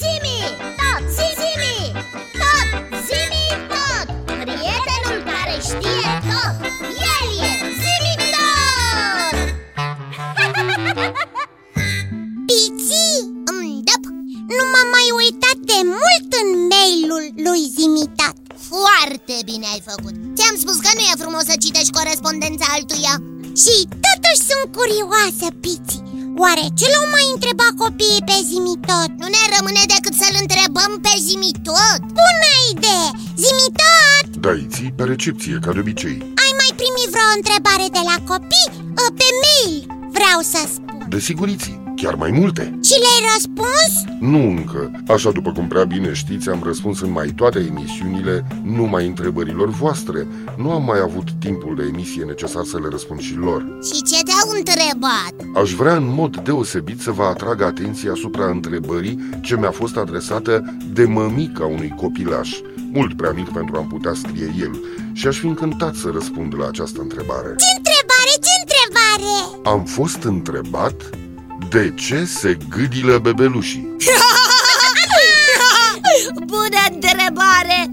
Zimi, tot, zimi, tot, zimi, tot. Prietenul care știe tot, el e zimi tot. Piții, îmi dăp, nu m-am mai uitat de mult în mailul lui Zimitat Foarte bine ai făcut. Ți-am spus că nu e frumos să citești corespondența altuia. Și totuși sunt curioasă, Piții Oare ce l-au mai întrebat copiii pe Zimitot? Nu ne rămâne decât să-l întrebăm pe Zimitot Bună idee! Zimitot, Daiții pe recepție, ca de obicei ai mai primit vreo întrebare de la copii? Ă, Pe mail, vreau să spun Desiguriți, chiar mai multe Și le-ai răspuns? Nu încă, așa după cum prea bine știți, am răspuns în mai toate emisiunile numai întrebărilor voastre Nu am mai avut timpul de emisie necesar să le răspund și lor Și ce te-au întrebat? Aș vrea în mod deosebit să vă atrag atenția asupra întrebării ce mi-a fost adresată de mămica unui copilaș, mult prea mic pentru a-mi putea scrie el, și aș fi încântat să răspund la această întrebare. Ce întrebare, ce întrebare? Am fost întrebat de ce se gâdilă bebelușii. Bună întrebare!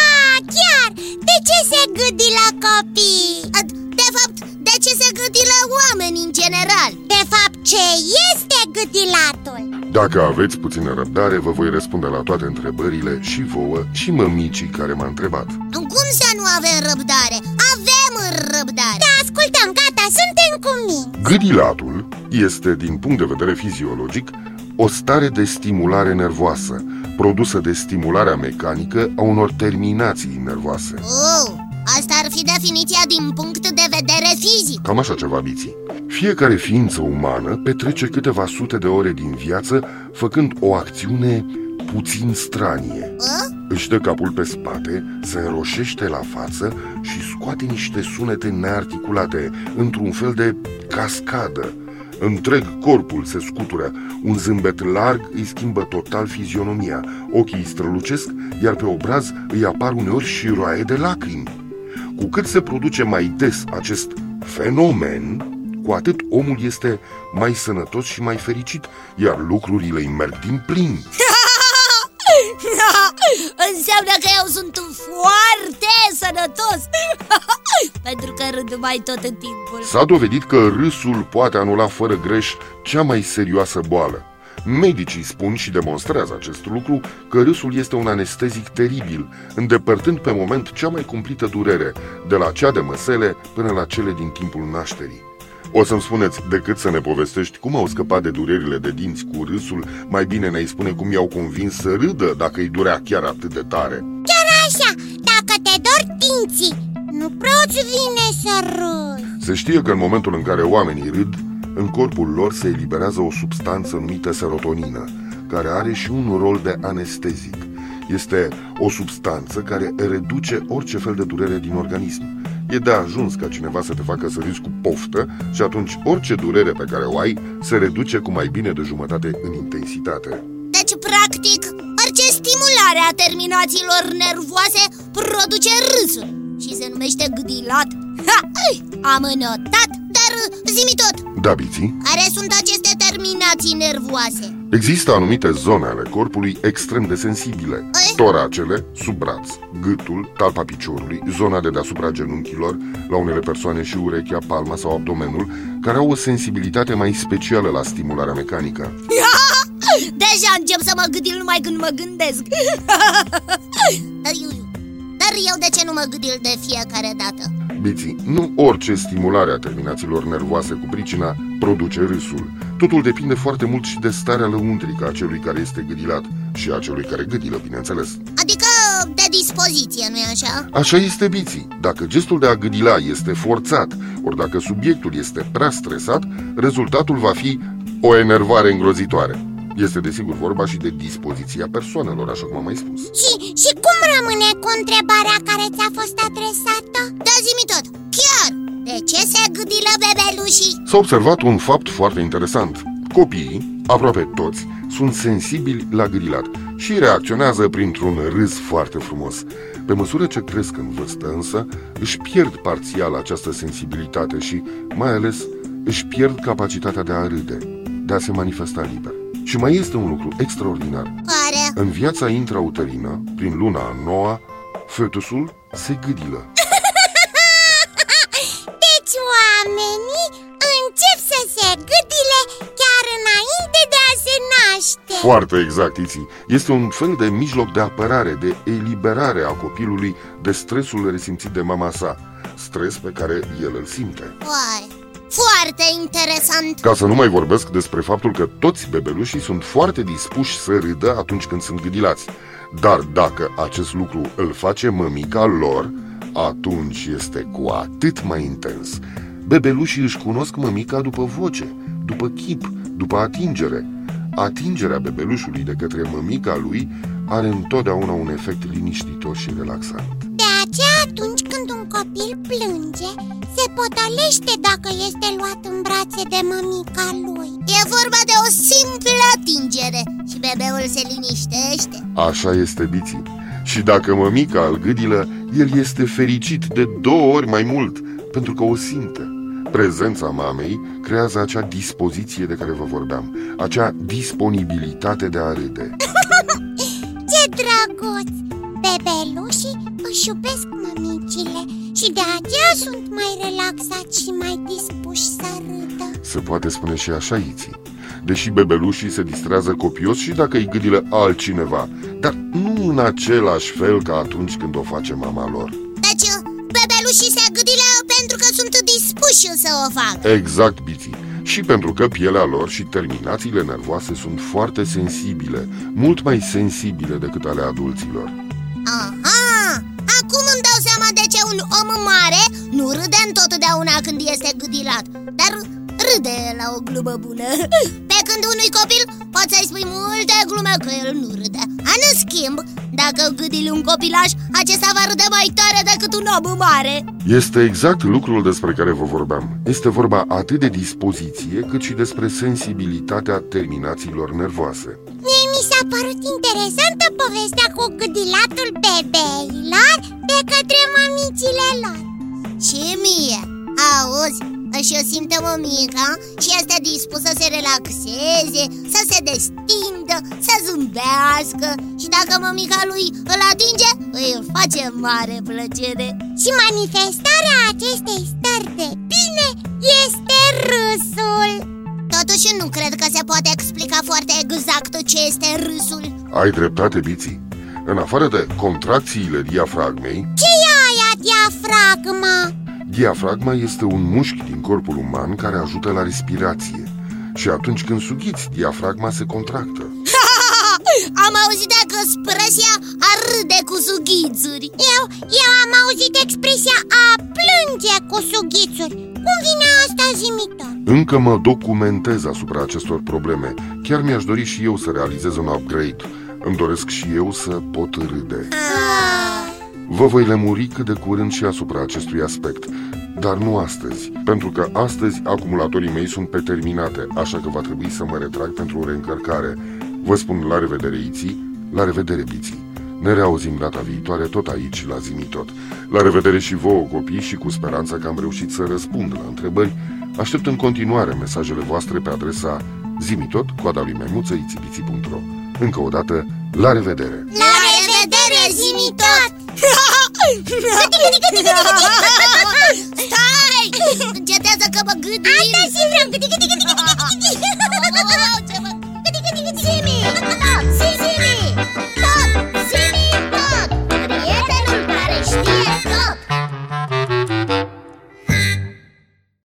A, chiar, de ce se gâdi la copii? Ce este gâdilatul? Dacă aveți puțină răbdare, vă voi răspunde la toate întrebările și vouă și mămicii care m-a întrebat. Cum să nu avem răbdare? Avem răbdare! Da, ascultăm, gata, suntem cu mine Gâdilatul este, din punct de vedere fiziologic, o stare de stimulare nervoasă, produsă de stimularea mecanică a unor terminații nervoase. Oh, asta ar fi definiția din punct de vedere fizic Cam așa ceva, biții. Fiecare ființă umană petrece câteva sute de ore din viață făcând o acțiune puțin stranie. A? Își dă capul pe spate, se înroșește la față și scoate niște sunete nearticulate, într-un fel de cascadă. Întreg corpul se scutură, un zâmbet larg îi schimbă total fizionomia, ochii îi strălucesc, iar pe obraz îi apar uneori și roaie de lacrimi. Cu cât se produce mai des acest fenomen, cu atât omul este mai sănătos și mai fericit, iar lucrurile îi merg din plin. Înseamnă că eu sunt foarte sănătos Pentru că râd mai tot în timpul S-a dovedit că râsul poate anula fără greș cea mai serioasă boală. Medicii spun și demonstrează acest lucru că râsul este un anestezic teribil, îndepărtând pe moment cea mai cumplită durere, de la cea de măsele până la cele din timpul nașterii. O să-mi spuneți, decât să ne povestești cum au scăpat de durerile de dinți cu râsul, mai bine ne-ai spune cum i-au convins să râdă dacă îi durea chiar atât de tare. Chiar așa, dacă te dor dinții, nu prea-ți vine să râzi Se știe că în momentul în care oamenii râd, în corpul lor se eliberează o substanță numită serotonină, care are și un rol de anestezic. Este o substanță care reduce orice fel de durere din organism. E de ajuns ca cineva să te facă să râzi cu poftă și atunci orice durere pe care o ai se reduce cu mai bine de jumătate în intensitate. Deci, practic, orice stimulare a terminațiilor nervoase produce râsul Și se numește gdilat ha, ai, Am notat, dar zi tot Da, biții? Care sunt aceste terminații nervoase? Există anumite zone ale corpului extrem de sensibile Ei? Toracele, sub braț, gâtul, talpa piciorului, zona de deasupra genunchilor La unele persoane și urechea, palma sau abdomenul Care au o sensibilitate mai specială la stimularea mecanică Deja încep să mă gâdil numai când mă gândesc Dar eu, dar eu de ce nu mă gâdil de fiecare dată? Biții, nu orice stimulare a terminațiilor nervoase cu pricina produce râsul Totul depinde foarte mult și de starea lăuntrică a celui care este gâdilat Și a celui care gâdilă, bineînțeles Adică de dispoziție, nu-i așa? Așa este biții. Dacă gestul de a gâdila este forțat, ori dacă subiectul este prea stresat, rezultatul va fi o enervare îngrozitoare. Este desigur vorba și de dispoziția persoanelor, așa cum am mai spus. Și, și cum rămâne cu întrebarea care ți-a fost adresată? Da, zi tot, chiar! De ce se gâdilă bebelușii? S-a observat un fapt foarte interesant. Copiii, aproape toți, sunt sensibili la gâdilat și reacționează printr-un râs foarte frumos. Pe măsură ce cresc în vârstă însă, își pierd parțial această sensibilitate și, mai ales, își pierd capacitatea de a râde. De a se manifesta liber. Și mai este un lucru extraordinar. Care? În viața intrauterină, prin luna a noua, fetusul se gâdilă. Deci oamenii încep să se gâdile chiar înainte de a se naște Foarte exact, Iții. Este un fel de mijloc de apărare, de eliberare a copilului de stresul resimțit de mama sa. Stres pe care el îl simte. Uai, foarte interesant Ca să nu mai vorbesc despre faptul că toți bebelușii sunt foarte dispuși să râdă atunci când sunt gâdilați. Dar dacă acest lucru îl face mămica lor, atunci este cu atât mai intens. Bebelușii își cunosc mămica după voce, după chip, după atingere. Atingerea bebelușului de către mămica lui are întotdeauna un efect liniștitor și relaxant. De aceea atunci când un copil plânge Se potolește dacă este luat în brațe de mămica lui E vorba de o simplă atingere Și bebeul se liniștește Așa este biții. Și dacă mămica îl gâdilă, el este fericit de două ori mai mult, pentru că o simte. Prezența mamei creează acea dispoziție de care vă vorbeam, acea disponibilitate de a râde. Ce drăguț! Bebelușii își iubesc mămicile Și de aceea sunt mai relaxați și mai dispuși să râdă Se poate spune și așa, Iții. Deși bebelușii se distrează copios și dacă îi gâdilă altcineva, dar nu în același fel ca atunci când o face mama lor. Deci bebelușii se gâdile pentru că sunt dispuși să o facă Exact, Biții. Și pentru că pielea lor și terminațiile nervoase sunt foarte sensibile, mult mai sensibile decât ale adulților. Ce un om mare nu râde întotdeauna când este gâdilat Dar râde la o glumă bună Pe când unui copil poți să-i spui multe glume că el nu râde În schimb, dacă gâdili un copilaș, acesta va râde mai tare decât un om mare Este exact lucrul despre care vă vorbeam. Este vorba atât de dispoziție cât și despre sensibilitatea terminațiilor nervoase. Mie mi s-a părut interesantă povestea cu gâdilatul bebeilor de către mămicile lor. Și mie, auzi, își o simte mămica și este dispus să se relaxeze, să se destindă, să zâmbească. Și dacă mămica lui îl atinge, îi face mare plăcere. Și manifestarea acestei stări de bine este râsul. Totuși nu cred că se poate explica foarte exact ce este râsul Ai dreptate, Biții. În afară de contracțiile diafragmei, Ce e aia diafragma? diafragma este un mușchi din corpul uman care ajută la respirație. Și atunci când sughiți, diafragma se contractă. Am auzit expresia a râde cu sughițuri Eu, eu am auzit expresia a plânge cu sughițuri Cum vine asta zimitor? Încă mă documentez asupra acestor probleme. Chiar mi-aș dori și eu să realizez un upgrade. Îmi doresc și eu să pot râde. Vă voi lămuri cât de curând și asupra acestui aspect, dar nu astăzi, pentru că astăzi acumulatorii mei sunt pe terminate, așa că va trebui să mă retrag pentru o reîncărcare. Vă spun la revedere, Iții, la revedere, Biții. Ne reauzim data viitoare tot aici, la Zimitot. La revedere și vouă, copii, și cu speranța că am reușit să răspund la întrebări, aștept în continuare mesajele voastre pe adresa zimitot, coada lui maimuță, itibiții.ro. Încă o dată, la revedere! La revedere, zimi tot! Stai! Încetează că mă gândi Asta și vreau,